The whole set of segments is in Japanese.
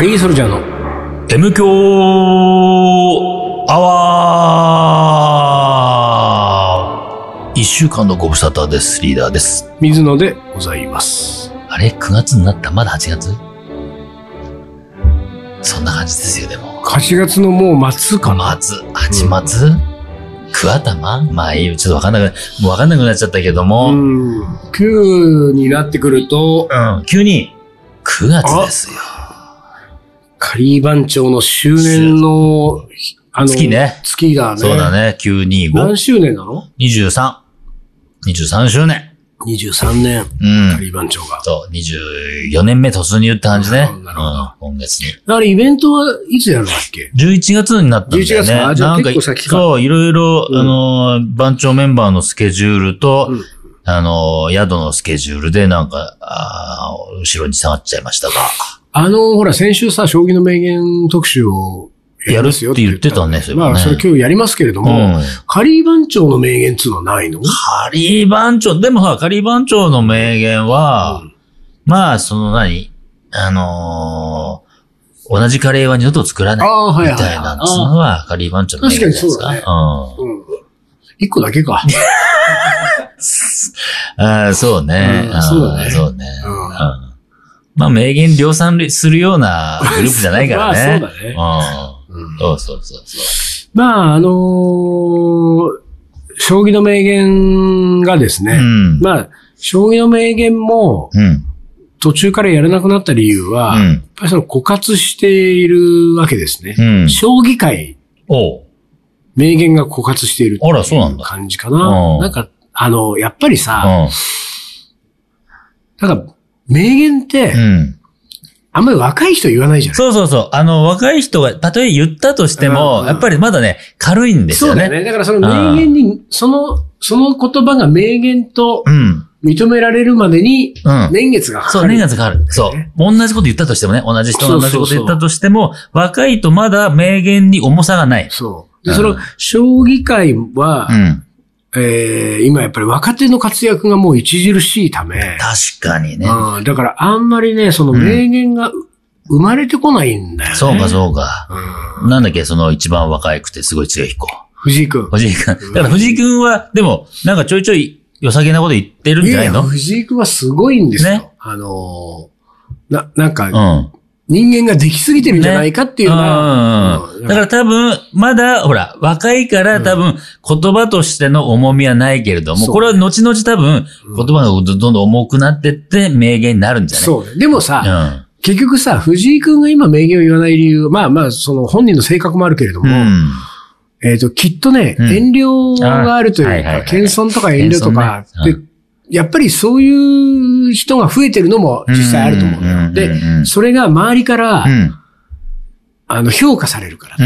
カリーソルジャーの M 強アワー一週間のご無沙汰です。リーダーです。水野でございます。あれ ?9 月になった？まだ8月？そんな感じですよ、でも。8月のもう末かな。松、8月、桑頭？まあいいよ。ちょっとわかんなく、もうわかんなくなっちゃったけども。ううん。ん。9になってくると、急に、9月ですよ。カリー番長の周年の、あの、月ね。月だね。そうだ。ね。925何。周年なの？23。23周年。?23 年、うんカ。リー番長が。そう、24年目突入って感じね。なるほど今月に。あれ、イベントはいつやるんだっけ？11月になったんだよね。11月か？結構先かそう、いろいろ、うんあのー、番長メンバーのスケジュールと、うんあのー、宿のスケジュールでなんか、後ろに下がっちゃいましたが、あの、ほら、先週さ、将棋の名言特集をやるって言ってたね、それはね。まあ、それ今日やりますけれども、うん。カリー番長の名言っつうのはないの？カリー番長、でもさ、カリー番長の名言は、うんまあ、その何？あのー同じカレーは二度と作らない。ああ、はいみ。たいな、そのはカリー番長の名言です確かにそううん。一個だけか。ああ、そうね。うんそうだねんそうね。うんうんまあ、名言量産するようなグループじゃないからね。まあそうだねうんうん。そうそうそうそまあ、あのー将棋の名言がですう。ね、うん。まあ、将棋の名言もうん。途中からやらなくなった理由は、うんやっぱりその枯渇しているわけですね。うん。将棋界。名言が枯渇しているってあらそうなんだ感じかな。うんなんか、あの、やっぱりさ、うん。なんか、名言って、うん。あんまり若い人言わないじゃないそうそうそう。あの、若い人が、たとえ言ったとしてうんも、うんやっぱりまだね、軽いんですよね。そうだよね。だからその名言に、その、その言葉が名言とうん。認められるまでにうん。年月がかかる。そう、年月かかる。そう。同じこと言ったとしてもね、同じ人が同じこと言ったとしても、若いとまだ名言に重さがない。そう。で、うんその、将棋界は、うん。えー今やっぱり若手の活躍がもう著しいため、確かにね。うんだからあんまりね、その名言が生まれてこないんだよね。そうか、そうか。うんなんだっけ、その一番若いくてすごい強い子。藤井君。藤井君。だから藤井君は、でも、なんかちょいちょい良さげなこと言ってるんじゃないいの藤井君はすごいんですよ。ねあのーな、なんか、うん。人間ができすぎてるんじゃないかっていうのは、うん。だから多分、まだ、ほら、若いから多分、言葉としての重みはないけれども、これは後々多分、言葉がどんどん重くなってって、名言になるんじゃない？そう。でもさ、うん。結局さ、藤井君が今名言を言わない理由、まあまあ、その本人の性格もあるけれども、うん。えっ、と、きっとね、うん遠慮があるというか、謙遜とか遠慮とか、で、やっぱりそういう人が増えてるのも実際あると思うのよ。で、それが周りから、うん。あの、評価されるから。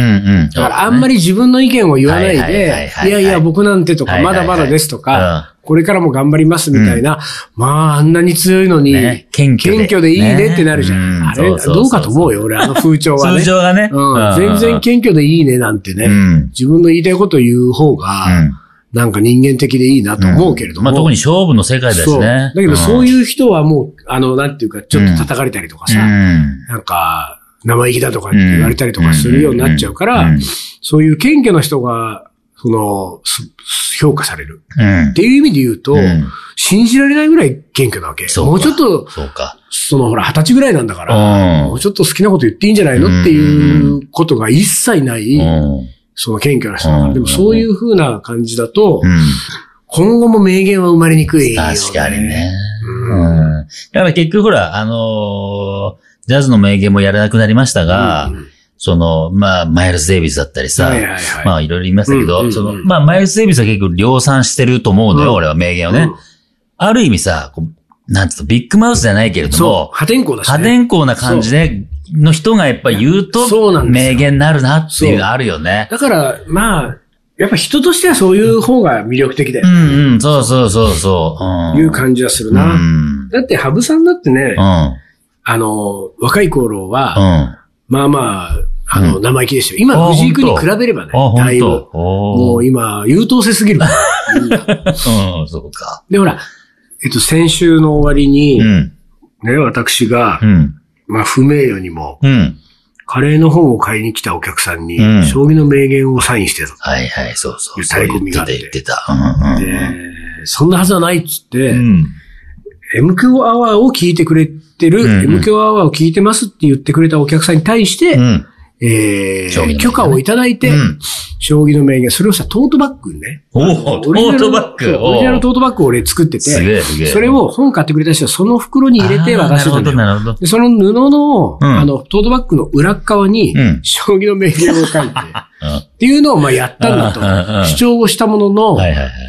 だからあんまり自分の意見を言わないではい、やいや、僕なんてとか、まだまだですとうか、これからも頑張りますみたいな、まあ、あんなに強いのに、ね謙虚でいいねってなるじゃ。んんあれ、どうかと思うよ、俺、あの風潮はね。通常がね。うん、全然謙虚でいいねなんてね、うん自分の言いたいことを言う方が、うん。なんか人間的でいいなと思うけれども。まあ特に勝負の世界だしそう。ねだ。けどそうういう人はもう、あの、なんていうか、ちょっと叩かれたりとかさ、ん。なんか、生意気だとかって言われたりとかするようになっちゃうから、うんそういう謙虚な人が、その、す評価される。うん。っていう意味で言うと、うん信じられないぐらい謙虚なわけ。もうちょっと、そうか。そのほら、二十歳ぐらいなんだから、うんもうちょっと好きなこと言っていいんじゃないのっていうことが一切ない、うん。その謙虚な人だから。うんでもそういう風な感じだと、うん。今後も名言は生まれにくい。確かにね。ううんん。だから結局ほら、あのージャズの名言もやらなくなりましたが、うんその、まあ、マイルス・デイビスだったりさ、はいはいはいまあ、いろいろ言いましたけど、うんうんうんその、まあ、マイルス・デイビスは結構量産してると思うのよ、うん俺は名言をね。うんある意味さ、こうなんつうの、ビッグマウスじゃないけれども、、破天荒だし、ね。破天荒な感じで、の人がやっぱ言うと、そうなんですよ名言になるなっていうのあるよね。だから、まあ、やっぱ人としてはそういう方が魅力的だよう。んうん、そうそうそうそう。うん、いう感じはするうな。ん。だって、羽生さんだってねう、ん。あの、若い頃うは、ん。まあまあ、あの、うん生意気でしたよ。今、あ藤井君に比べればねあ、、だいぶ。もう今、優等生すぎる うん、そうか。で、ほら、えっと、先週の終わりに、うん。ね、私がう、ん。まあ、不名誉にも、うん。カレーの本を買いに来たお客さんに、うん将棋の名言をサインしてた。はいはい、そうそう。いうタレコミがあって言ってた、で、そんなはずはないっつって、うんうん。MQ アワーを聞いてくれてる、うんうん MQ アワーを聞いてますって言ってくれたお客さんに対して、うん。えー、許可をいただいて、うん将棋の名言、それをさ、トートバッグにね。おおトートバッグ。オリジナルトートバッグを俺作ってすて。それを本買ってくれた人はその袋に入れて渡してたあーなるほど、んだよ。その布の、うんあの、トートバッグの裏っ側に、うん将棋の名言を書いて、っていうのをまあやったんだと主張をしたものの。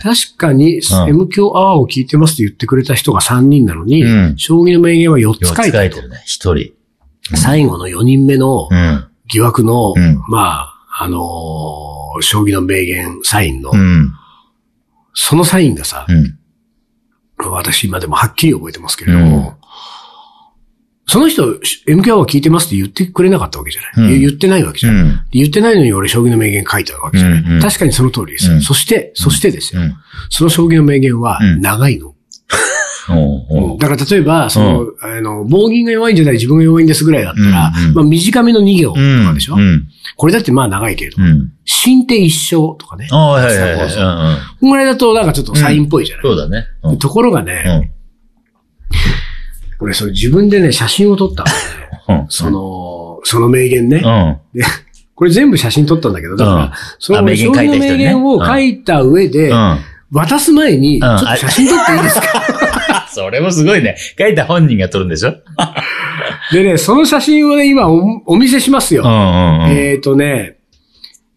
確かに、M 響アワーを聞いてますって言ってくれた人が3人なのに、うん将棋の名言は4つ4つ書いてると書いてるね。一人。最後の4人目のうん。疑惑の、うんまあ、あのー将棋の名言サインの、うん。そのサインがさう、ん。私今でもはっきり覚えてますけれども、うんその人、M 響アワー聞いてますって言ってくれなかったわけじゃない。うん言ってないわけじゃない。うん。言ってないのに俺将棋の名言書いたわけじゃない。確かにその通りです。うんそして、そしてですよ。うん。その将棋の名言はうん長いの。だから例えば、その、あの、棒銀が弱いんじゃない自分が弱いんですぐらいだったら、まあ短めの2行とかでしょ、うん。これだってまあ長いけれど、うん。新手一生とかね。ああ、はいはいはい。こんぐらいだとなんかちょっとサインっぽいじゃない、そうだね。うんところがね、俺それ自分でね、写真を撮った。その、その名言ね。うん。これ全部写真撮ったんだけど、だから、うんそのあ名言を書いた上で、うん。渡す前に、ちょんっと写真撮っていいですか？それもすごいね。書いた本人が撮るんでしょ？でね、その写真をね、今おお見せしますよ。うんうんうん。えっ、とね、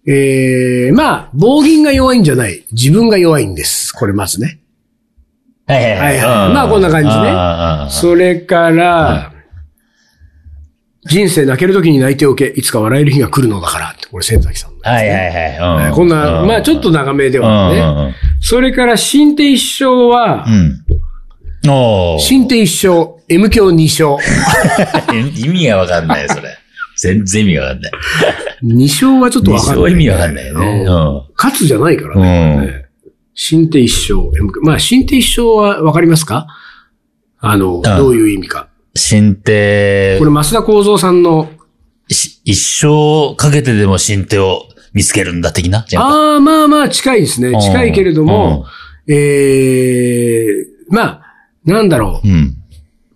えー、まあ、棒銀が弱いんじゃない。自分が弱いんです。これまずね。はいはいはいはいうんまあこんな感じねそれから、人生泣ける時に泣いておけ。いつか笑える日が来るのだから。ってこれ、千崎さんはいはいはい。うんこんな、まあちょっと長めではね。ね。それから、新手一生はう、ん。新手一生、M 教二勝。意味がわかんない、それ。全然意味がわかんない。二勝はちょっとわかんない、二勝意味わかんないよねうん勝つじゃないからね。ね新手一生、M 教。まあ、新手一生はわかりますか？あの、どういう意味か。新手これ、増田幸三さんの、し一生かけてでも新手を見つけるんだ、的な？あああ、まあまあ近いですね。うん近いけれども、ええまあ、なんだろう。うん。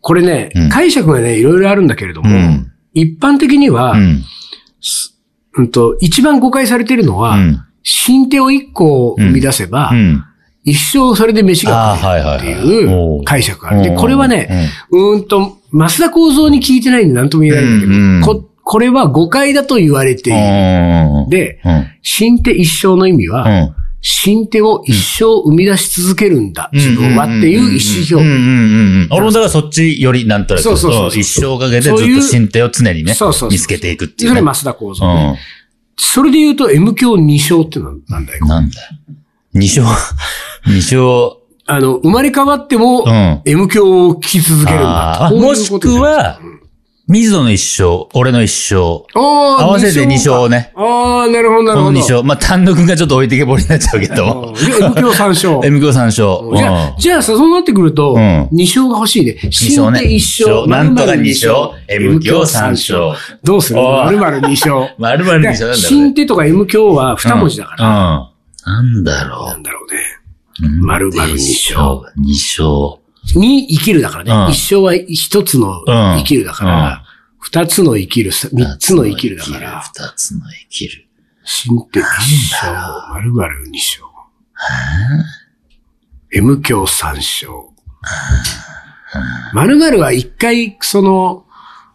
これね、うん解釈がね、いろいろあるんだけれども、うん一般的には、ううん、ん。と、一番誤解されているのは、うん。新手を一個生み出せば、うん。一生それで飯が食えはいるっていう解釈がある。で、これはね、うーんと、増田構造に聞いてないんで何とも言えないんだけど、ここれは誤解だと言われている。うん。で、うん。新手一生の意味は、うん。新手を一生生み出し続けるんだ、自分はっていう意思表現。うん。うん。うんうん。俺もだからそっちよりなんとなく、そうそうそうそう。一生かけてずっと新手を常にねそうそうそう、見つけていくっていうそれね。増田構造、ねそれで言うと M 教二勝ってのはなんだようん。。なんだよ。二勝、二勝、あの、生まれ変わっても、うん。M 教を聞き続けるんだもしくは、水野の一生、俺の一生、あー合わせて二勝ね。ああ、なるほど、なるほど。この二勝。まあ、丹野くんがちょっと置いてけぼりになっちゃうけど。うんで M 教三勝。M 教三勝。じゃあ、じゃあさ、そうなってくるとうん、二勝が欲しいね。二新勝ね手一勝。なんとか二勝 M 教三勝。どうする？おい〇〇二勝。まるまる二勝なんだろうね。新手とか M 教は二文字だから。うん。なんだろなんだろうね。う。丸々二勝。二勝。に生きるだからね。うん一生は一つの生きるだから、二つの生きる、三つの生きるだから、二つの生きる。新手一勝、丸々二勝。M 教三勝。丸々は一回、その、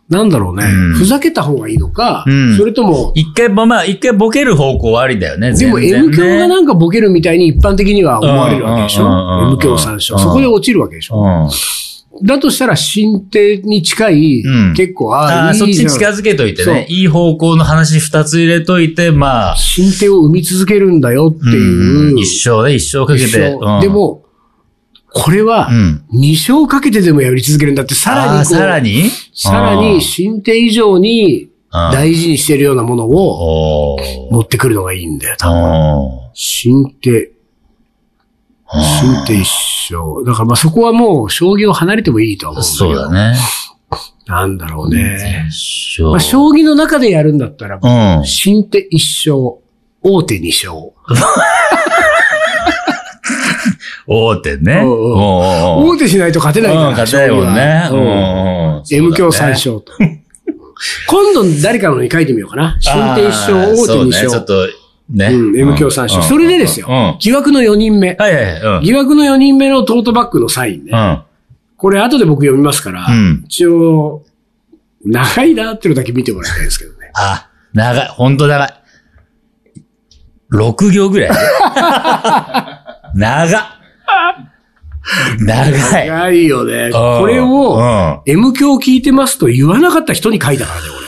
なんだろうね、うんふざけた方がいいのか、うんそれとも、一回、まあまあ、一回ボケる方向はありだよね。でも M 教がねなんかボケるみたいに一般的には思われるわけでしうんうんうんうんょ ?M 教三勝。そこで落ちるわけでしょ？うん。だとしたら新手に近い、うん結構、ああそっち近づけといてね。いい方向の話二つ入れといて、まあ、新手を生み続けるんだよっていう。ん一生で一生かけ一て。生うんで、も、これはう、ん。二生かけてでもやり続けるんだって、さらにさらに？さらに新手以上に大事にしてるようなものを持ってくるのがいいんだよ、多分。お新手、新手一生。だからまあそこはもう将棋を離れてもいいとは思ーうんだけど。そうだね。なんだろうね。勝。まあ、将棋の中でやるんだったら、うん。新手一勝、大手二勝。大手ね。大手しないと勝てないから。うん、勝てないもんね。うん M 強三勝と。今度誰かのに書いてみようかな。新手一勝、大手二そうね、ちょっ勝。と、ね。うん M 強三勝うんそれでですようん。はい疑惑の4人目。はいはい。うん。疑惑の4人目のトートバッグのサインね。うん。これ後で僕読みますから、うん一応、長いなっていうのだけ見てもらいたいんですけどね。あ、長い。ほんと長い。6行ぐらい 長っ。長い。長いよね。うんこれを、うん。M 響聞いてますと言わなかった人に書いたからね、俺。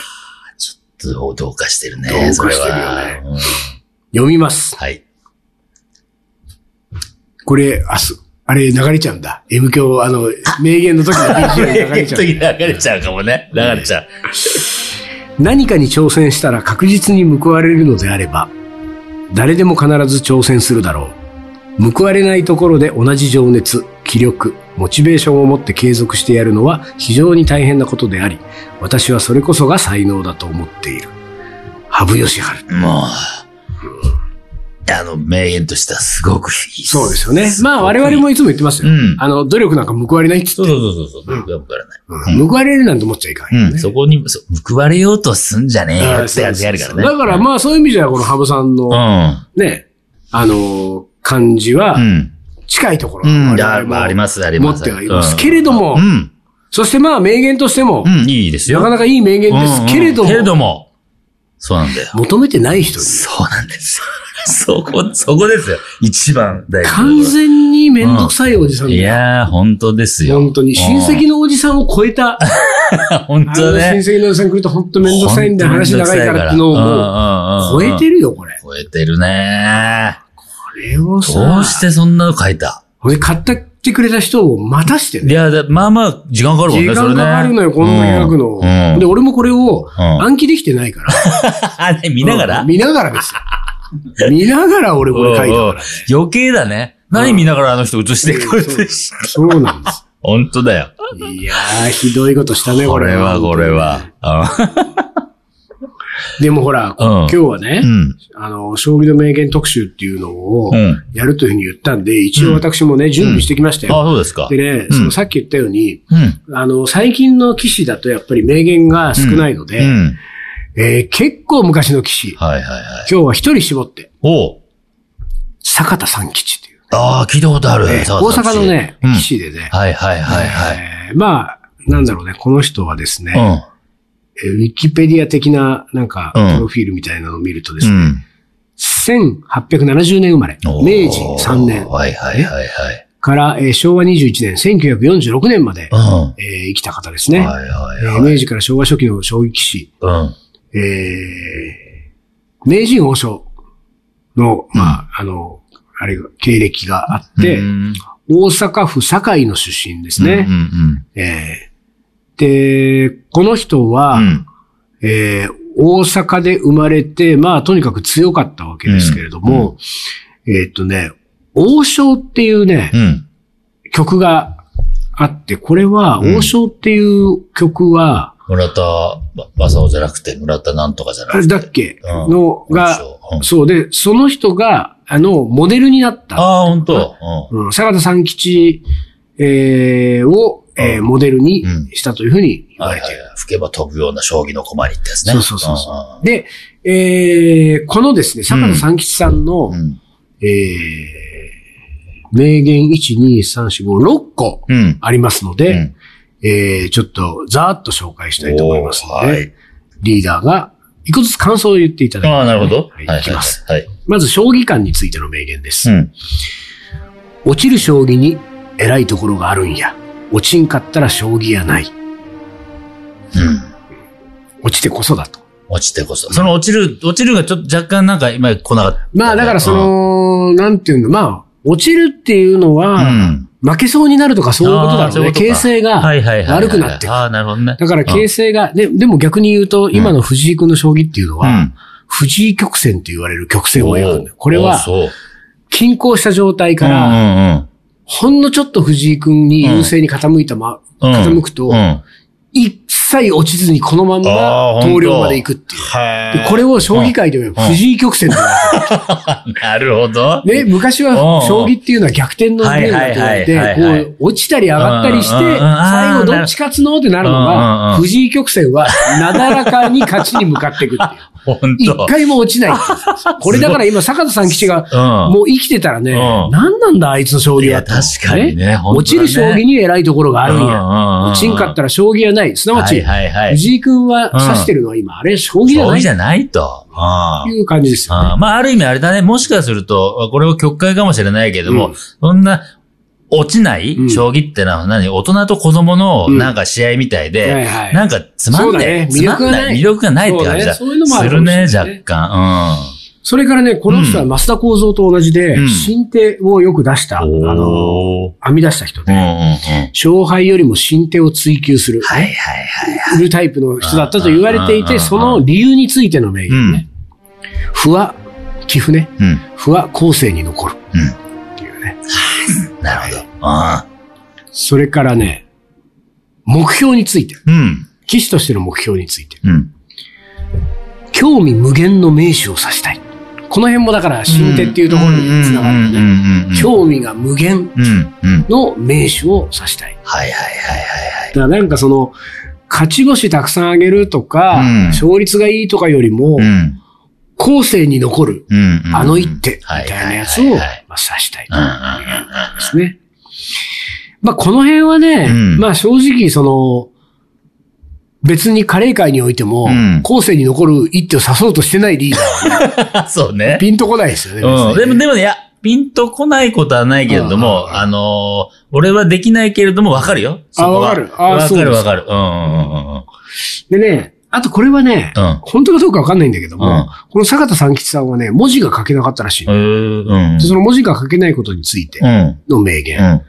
どうどうかしてるね。どうかしてるよね読みます。はい。これ、明日、あれ流れちゃうんだ。M 響、あの、名言の時の BGM 流れちゃう。時流れちゃうかもね。流れちゃう。何かに挑戦したら確実に報われるのであれば、誰でも必ず挑戦するだろう。報われないところで同じ情熱、気力、モチベーションを持って継続してやるのは非常に大変なことであり、私はそれこそが才能だと思っている。羽生善治。もう、あの、名言としてはすごくいい。そうですよね。まあ我々もいつも言ってますよ。うんあの、努力なんか報われないっつって。そうそうそうそう。報われない。うん報われるなんて思っちゃいかんよね。うん。そこに、そう報われようとすんじゃねえよってやつやるからね。だからまあそういう意味ではこの羽生さんのうん。ね、あの、感じはうん。近いところうん。あります、あります。持ってはいますうんけれどもうん。そしてまあ名言としても、うん、いいですよ。なかなかいい名言ですけれども、けれども。そうなんだよ。求めてない人に、そうなんですよ。そこ、そこですよ。一番大事完全にめんどくさいおじさんだいやー、本当ですよ。本当に、親戚のおじさんを超えた、うん、本当ね。親戚のおじさん来ると本当めんどくさいんだよ、話長いからってのをもう超えてる。るよ、これ。超えてるねこれをさ、どうしてそんなの書いた？これ買ってくれた人を待たしてね。いや、だまあまあ、時間かかるもんね、時間かかるのよ、こんな開くの。うん。で、俺もこれをうん暗記できてないから。あれ、見ながら？うん見ながらですよ。見ながら俺これ書いたからね。余計だね。何見ながらあの人映してくるって。そうなんです。本当だよ。いやー、ひどいことしたね、これこれは、これは。でもほら、うん今日はねう、ん。あの、将棋の名言特集っていうのをうん。やるというふうに言ったんで、一応私もね、準備してきましたあ、よ。そうですか。でね、うんそのさっき言ったように、うん。あの、最近の棋士だとやっぱり名言が少ないので、うん。えー結構昔の棋士、はいはいはい。今日は一人絞って、おう坂田三吉っていう、ああ、聞いたことある。大阪のね、うん棋士でね、はいはいはいはい。えーまあ、なんだろうね、この人はですね、うん。えーウィキペディア的な、なんか、うんプロフィールみたいなのを見るとですね、うん。1870年生まれ、明治3年はいはいはいはい。から、えー昭和21年、1946年まで、うん。はえー生きた方ですね。いはいえはい。ー明治から昭和初期の将棋棋士、うん。えー名人王将の、まあ、あの、あれが、経歴があって、うん大阪府堺の出身ですね。うんうんえーで、この人は、うん。うん。えー大阪で生まれて、まあ、とにかく強かったわけですけれども、えーっとね、王将っていうね、うん。曲があって、これは、うん王将っていう曲は、村田正夫じゃなくて、村田なんとかじゃなあれくて。だっけ？うんのが、うんそうで、その人が、あの、モデルになった。ああ、本当。うん。うん、坂田三吉、えーを、えーうんモデルにしたというふうに言わはいはいれている。。吹けば飛ぶような将棋の駒にってやつね。そうそうそうそうで、えーこのですね、坂田三吉さんの、うん。うん。えー名言1、2、3、4、5、6個うん。ありますので、うんえーちょっとざーっと紹介したいと思いますので、はいリーダーが一個ずつ感想を言っていただきああ、なるほど。はい、いきます。。はい。まず、将棋観についての名言です。うん。落ちる将棋に偉いところがあるんや。落ちんかったら将棋やない。うん。落ちてこそだと。落ちてこそ。その落ちる、落ちるがちょっと若干なんか今来なかったね。まあ、だからその、なんていうの、まあ、落ちるっていうのうん、は、うん。負けそうになるとかそういうことだろうね。形勢が。悪くなってああ、なるほどね。だから形勢が、で、でも逆に言うと、今の藤井君の将棋っていうのは、うん藤井曲線って言われる曲線を描く。これは。均衡した状態から、ほんのちょっと藤井君に優勢に傾いたま、うん。傾くとうん。一切落ちずにこのまんま投了まで行くっていう。これを将棋界では藤井曲線と言 なるほど。ね、昔はうん将棋っていうのは逆転のゲームだと言われて、こう、落ちたり上がったりして、最後どっち勝つのってなるのが、ん藤井曲線は、なだらかに勝ちに向かっていくっていう。本一当。回も落ちない。これだから今、坂田さん吉が、うん。もう生きてたらね、うん何なんだあいつの将棋は確かにね落ちる将棋に偉いところがあるんや。や落ちんかったら将棋はない。すなわち。藤井君は指してるのは今、あれ将棋じゃないと将棋じゃないと。うんいう感じですよまあ、ある意味あれだね。もしかすると、これを曲解かもしれないけども、うんそんな、落ちないうん将棋ってのは何？大人と子供のうんなんか試合みたいで、はいはいなんかつまんない、ねつまんない、魅魅力がないって感じだ。そういうのもあするるかもしれないね、ね若干。それからね、この人は増田幸三と同じで、うん新手をよく出した、あうん。の、おー編み出した人で、うんうんうん。勝敗よりも新手を追求する、はいはいはい。るタイプの人だったと言われていて、うんその理由についての名言ね。歩は、寄付ね。うん。歩は後世に残る。うん。っていうね。なるほど。あそれからね、目標について。ーうん。騎士としての目標について。うん。興味無限の名手を指したい。この辺もだから、新手っていうところにつながるよね。ね興味が無限。の名手を指したい。はいはいはいだからなんかその、勝ち星たくさんあげるとか、うん勝率がいいとかよりも、はいはい。うん。後世に残る、うん。あの一手、みはいたいなやつを、はいまあはいはい指したいとうんうですね。まあこの辺はね、うんまあ正直その、別にカレー界においても、うん後世に残る一手を指そうとしてないリーダーはね、そうね。ピンとこないですよね。うん。でも、でもね、いや、ピンとこないことはないけれども、うんあのー俺はできないけれども、わかるよ。そこはわかるあわかるわかる。うんうんうんでね、あとこれはね、うん。本当かどうかわかんないんだけども、うんこの坂田三吉さんはね、文字が書けなかったらしい。うん。うん。でその文字が書けないことについてうん。の名言。うん。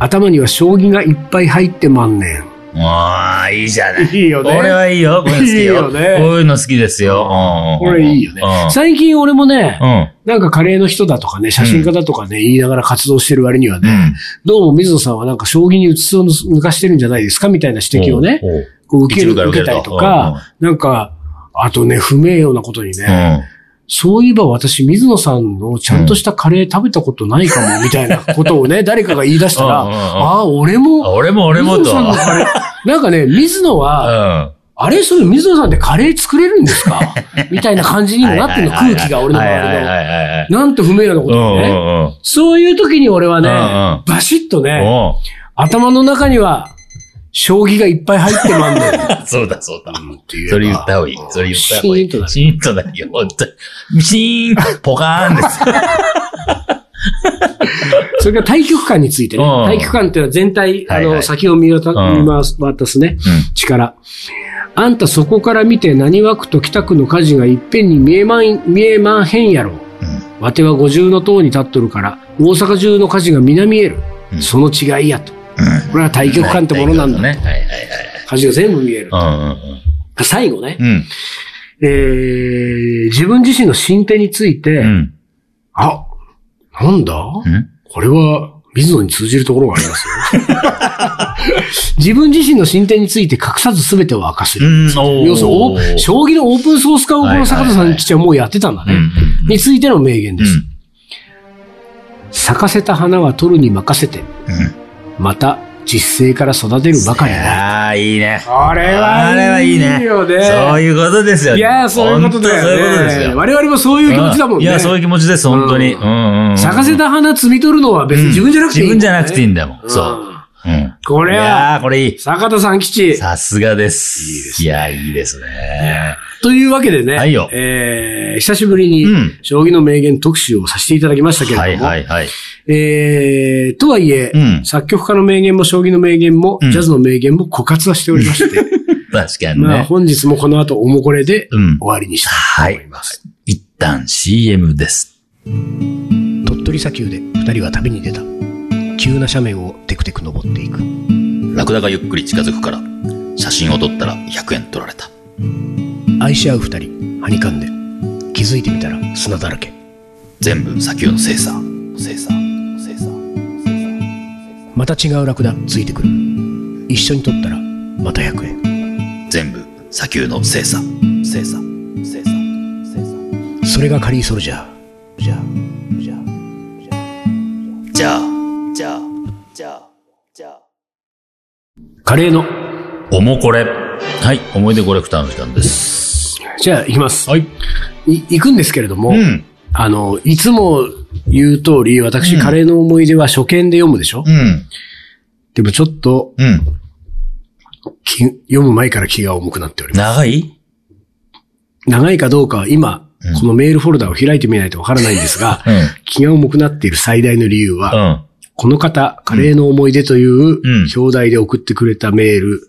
頭には将棋がいっぱい入ってまんねん。ああ、いいじゃない。いいよね俺はいいよ。こういうの好きよ。いいよねこういうの好きですよ。うんこれいいよね。うん最近俺もね、うん。なんかカレーの人だとかね、写真家だとかね、言いながら活動してる割にはね、うん。どうも水野さんはなんか将棋にうつつを抜かしてるんじゃないですかみたいな指摘をね、こう受ける、受けたりとか、なんか、あとね、不名誉なことにね、そういえば私、水野さんのちゃんとしたカレー食べたことないかも、みたいなことをね、誰かが言い出したら、ああ、俺うん。も、俺も俺もと。なんかね、水野は、あれそれ水野さんってカレー作れるんですか？みたいな感じにもなってるの、空気が俺の周りの。なんと不明なこうとにね。そういう時に俺はねバシッとね、頭の中には、将棋がいっぱい入ってまんねん。そうだそうだ。それ言った方がいい。それ言った方がいい。シーンとなるシーンとよ、本当に。シーン、ポカーンです。それから対局観についてね。うん対局観っていうのは全体、あの、先を見渡すね、うん力。あんたそこから見て何枠と北区の火事がいっぺんに見えまん、見えまんへんやろ。わては五重の塔に立っとるから、大阪中の火事がみな見える。うんその違いやと。うん。これは対局観ってものなんだ。ね。はいはいはい火事が全部見える。はい。最後ね、うんうんえー、自分自身の進展について、うん。うん。あ、なんだ？うん？これは、水野に通じるところがありますよ。自分自身の進展について隠さず全てを明かす要するに将棋のオープンソース化をこの坂田さん吉はもうやってたんだね。についての名言です。うん咲かせた花は取るに任せて、うん。また実生から育てるばかりだ。ああ、いいね。あれあれはいいね。よね。そういうことですよ。いやー、そういうことだよね。そういうことですよ。我々もそういう気持ちだもんね。いや、そういう気持ちです、本当に。ううんんうん。咲かせた花摘み取るのは別に自分じゃなくていい、自分じゃなくていいんだもん。うんそう。うん。これは、いやー、これいい。坂田さん吉。さすがです。いいですねいや、いいですね。というわけでね、はいよえー、久しぶりにうん、将棋の名言特集をさせていただきましたけれども、はいはいはい。えー、とはいえ、うん作曲家の名言も将棋の名言も、うんジャズの名言も枯渇はしておりまして、確かにまあね。本日もこの後おもこれでうん終わりにしたはいいと思います。。一旦 CM です。鳥取砂丘で二人は旅に出た。急な斜面をテクテク登っていく。ラクダがゆっくり近づくから、写真を撮ったら100円取られた。愛し合う二人、はにかんで。気づいてみたら砂だらけ。全部砂丘の。精査。精査。また違うラクダついてくる。一緒に撮ったらまた100円。全部、砂丘の精査。精査。精査。精査。それがカリーソルジャー。じゃあ、じゃあ、じゃあ、じゃあ、じゃあ、じゃあ。カレーの。おもこれ。はい、思い出コレクターの時間です。じゃあ、行きます。はい。い行くんですけれども、うん。あの、いつも言う通り、私、うんカレーの思い出は初見で読むでしょ、うん。でもちょっと、うん。気読む前から気が重くなっております。長い？長いかどうかは今、うんこのメールフォルダを開いてみないとわからないんですが、うん。気が重くなっている最大の理由は、うん。この方、カレーの思い出といううん表題で送ってくれたメール、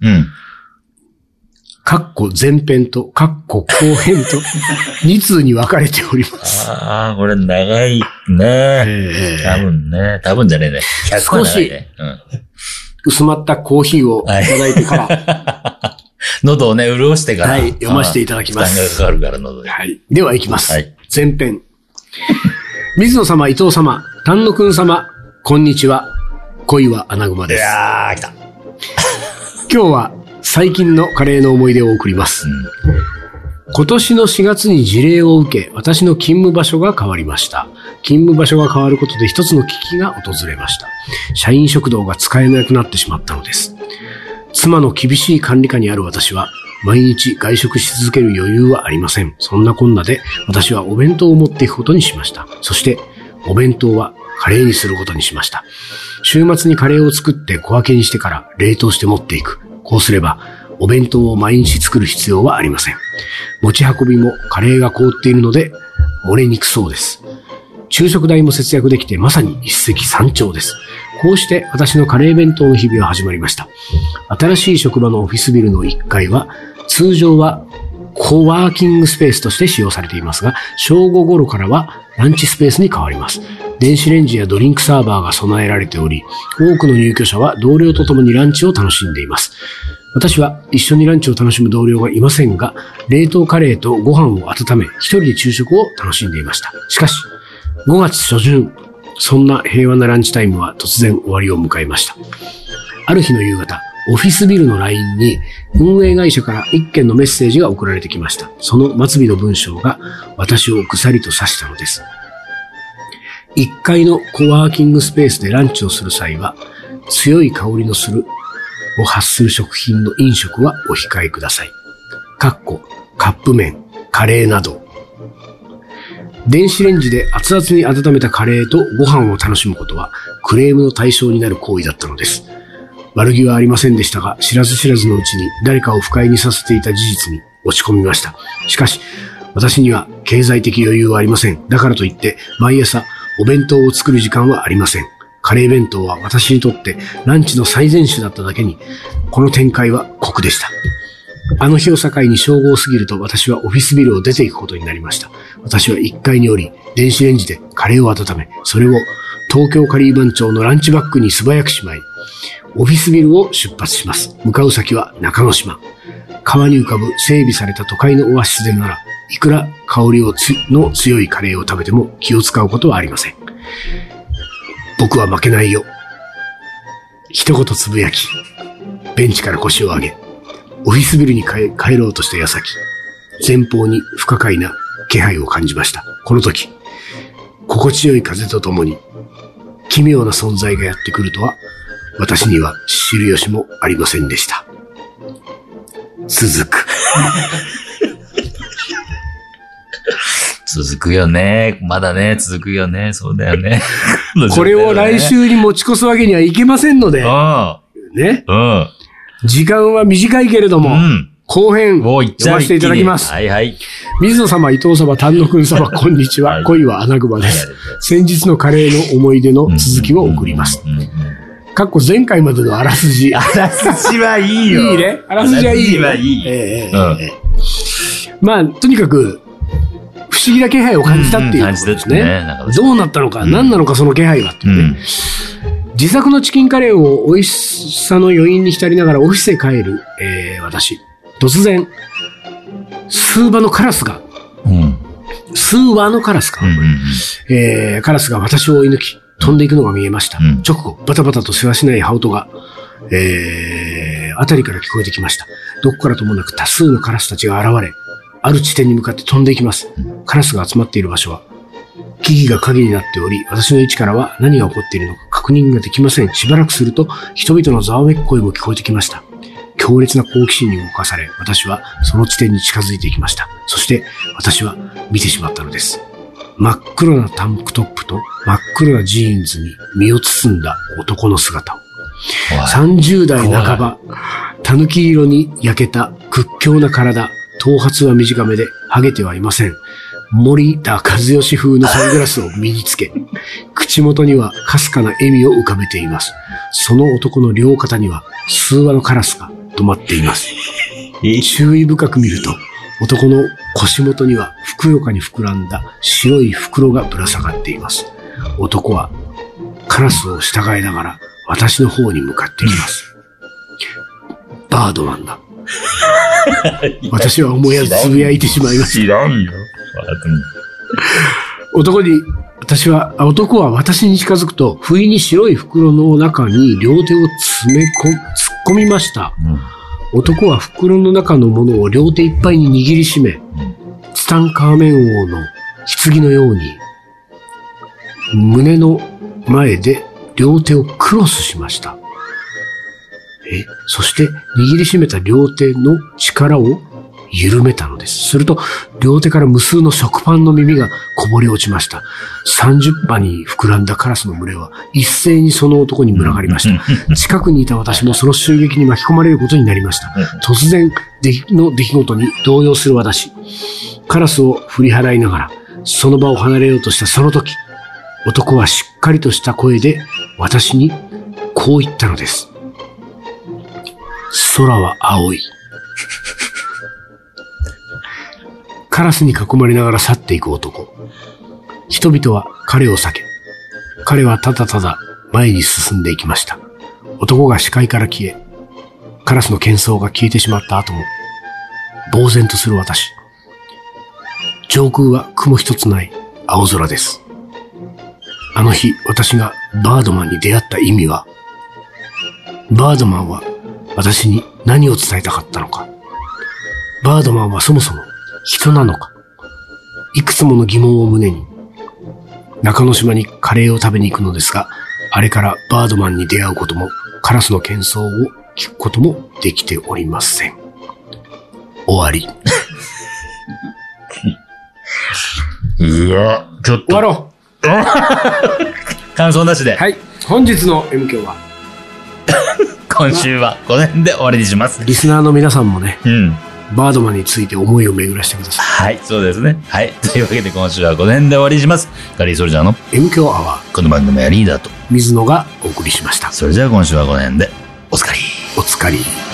うん。カッコ前編とカッコ後編と 2通に分かれております。ああ、これ長いね。え多分ね。多分じゃねえね。100は長いね。うん。薄まったコーヒーをいただいてから、喉をね、潤してから。はい読ませていただきますあー負担がかかるから、喉で。はい。では行きます。はい前編。水野様、伊藤様、丹野くん様、こんにちは。恋は穴熊いです。やー、来た。今日は最近のカレーの思い出を送ります。今年の4月に事例を受け、私の勤務場所が変わりました。勤務場所が変わることで一つの危機が訪れました。社員食堂が使えなくなってしまったのです。妻の厳しい管理下にある私は、毎日外食し続ける余裕はありません。そんなこんなで、私はお弁当を持っていくことにしました。そして、お弁当はカレーにすることにしました。週末にカレーを作って小分けにしてから冷凍して持っていく。こうすれば、お弁当を毎日作る必要はありません。持ち運びもカレーが凍っているので、漏れにくそうです。昼食代も節約できてまさに一石三鳥です。こうして私のカレー弁当の日々は始まりました。新しい職場のオフィスビルの1階は、通常はコワーキングスペースとして使用されていますが、正午頃からはランチスペースに変わります。電子レンジやドリンクサーバーが備えられており、多くの入居者は同僚と共にランチを楽しんでいます。私は一緒にランチを楽しむ同僚がいませんが、冷凍カレーとご飯を温め、一人で昼食を楽しんでいました。しかし、5月初旬、そんな平和なランチタイムは突然終わりを迎えました。ある日の夕方、オフィスビルの LINE に運営会社から一件のメッセージが送られてきました。その末尾の文章が私を鎖と刺したのです。1階のコワーキングスペースでランチをする際は、強い香りのするを発する食品の飲食はお控えください。かっこ、カップ麺、カレーなど。電子レンジで熱々に温めたカレーとご飯を楽しむことはクレームの対象になる行為だったのです。悪気はありませんでしたが、知らず知らずのうちに誰かを不快にさせていた事実に落ち込みました。しかし、私には経済的余裕はありません。だからといって、毎朝お弁当を作る時間はありません。カレー弁当は私にとってランチの最善手だっただけに、この展開は酷でした。あの日を境に正午を過ぎると私はオフィスビルを出ていくことになりました。私は1階に降り、電子レンジでカレーを温め、それを東京カリー番長のランチバッグに素早くしまい、オフィスビルを出発します。向かう先は中之島。川に浮かぶ整備された都会のオアシスでなら、いくら香りをの強いカレーを食べても気を使うことはありません。僕は負けないよ。一言つぶやき、ベンチから腰を上げ、オフィスビルに帰帰ろうとした矢先、前方に不可解な気配を感じました。この時、心地よい風とともに、奇妙な存在がやってくるとは、私には知る由もありませんでした。続く。続くよね。まだね、続くよね。そうだよ ね。これを来週に持ち越すわけにはいけませんので、ね。うん。うん。時間は短いけれども、うん。後編、読ませていただきます。はいはい。水野様、伊藤様、丹野くん様、こんにちは。はい恋は穴熊です。先日のカレーの思い出の続きを送ります。かっこ前回までのあらすじ。あらすじはいいよ。いいね。あらすじはいいよ。あらすじはいい。まあ、とにかく、不思議な気配を感じたっていうことですねねなんか。どうなったのか、うん何なのかその気配はっていうね。自作のチキンカレーを美味しさの余韻に浸りながらオフィスへ帰る、えー私。突然、数羽のカラスが、うん。うん。数羽のカラスか、うんうんうんえーカラスが私を追い抜き、飛んでいくのが見えました。うん直後、バタバタとせわしない羽音が、えー辺りから聞こえてきました。どこからともなく多数のカラスたちが現れ、ある地点に向かって飛んでいきます。カラスが集まっている場所は、木々が影になっており、私の位置からは何が起こっているのか確認ができません。しばらくすると、人々のざわめく声も聞こえてきました。強烈な好奇心に動かされ、私はその地点に近づいていきました。そして、私は見てしまったのです。真っ黒なタンクトップと真っ黒なジーンズに身を包んだ男の姿を。30代半ば、狸色に焼けた屈強な体、頭髪は短めで、ハゲてはいません。森田和義風のサングラスを身につけ、口元にはかすかな笑みを浮かべています。その男の両肩には数羽のカラスが止まっています。注意深く見ると、男の腰元にはふくよかに膨らんだ白い袋がぶら下がっています。男はカラスを従いながら私の方に向かってきます。バードマンだ。私は思いやずつぶやいてしまいました。知らんよ。男に、私は、あ男は私に近づくと、不意に白い袋の中に両手を詰め込、突っ込みました。うん男は袋の中のものを両手いっぱいに握りしめ、ツタンカーメン王の棺のように、胸の前で両手をクロスしました。え、そして握りしめた両手の力を緩めたのです。すると、両手から無数の食パンの耳がこぼれ落ちました。30羽に膨らんだカラスの群れは一斉にその男に群がりました。近くにいた私もその襲撃に巻き込まれることになりました。突然の出来事に動揺する私。カラスを振り払いながら、その場を離れようとしたその時、男はしっかりとした声で私にこう言ったのです。空は青い。カラスに囲まれながら去っていく男。人々は彼を避け、彼はただただ前に進んでいきました。男が視界から消え、カラスの喧騒が消えてしまった後も、呆然とする私。上空は雲一つない青空です。あの日、私がバードマンに出会った意味は、バードマンは私に何を伝えたかったのか。バードマンはそもそも人なのか。いくつもの疑問を胸に、中之島にカレーを食べに行くのですが、あれからバードマンに出会うことも、カラスの喧騒を聞くこともできておりません。終わり。いや、ちょっと、終わろ 感想なしで、う。はい。本日の M 響は、今週はこの辺で終わりにします。リスナーの皆さんもね、うん。バードマンについて思いを巡らしてくださはい、そうですね。はい。というわけで今週はこの辺で終わりにします。カリーソルジャーのい。M 響アワー、この番組はリーダーと。水野がお送りしました。それじゃあ今週はこの辺で、おつかり。お疲れ。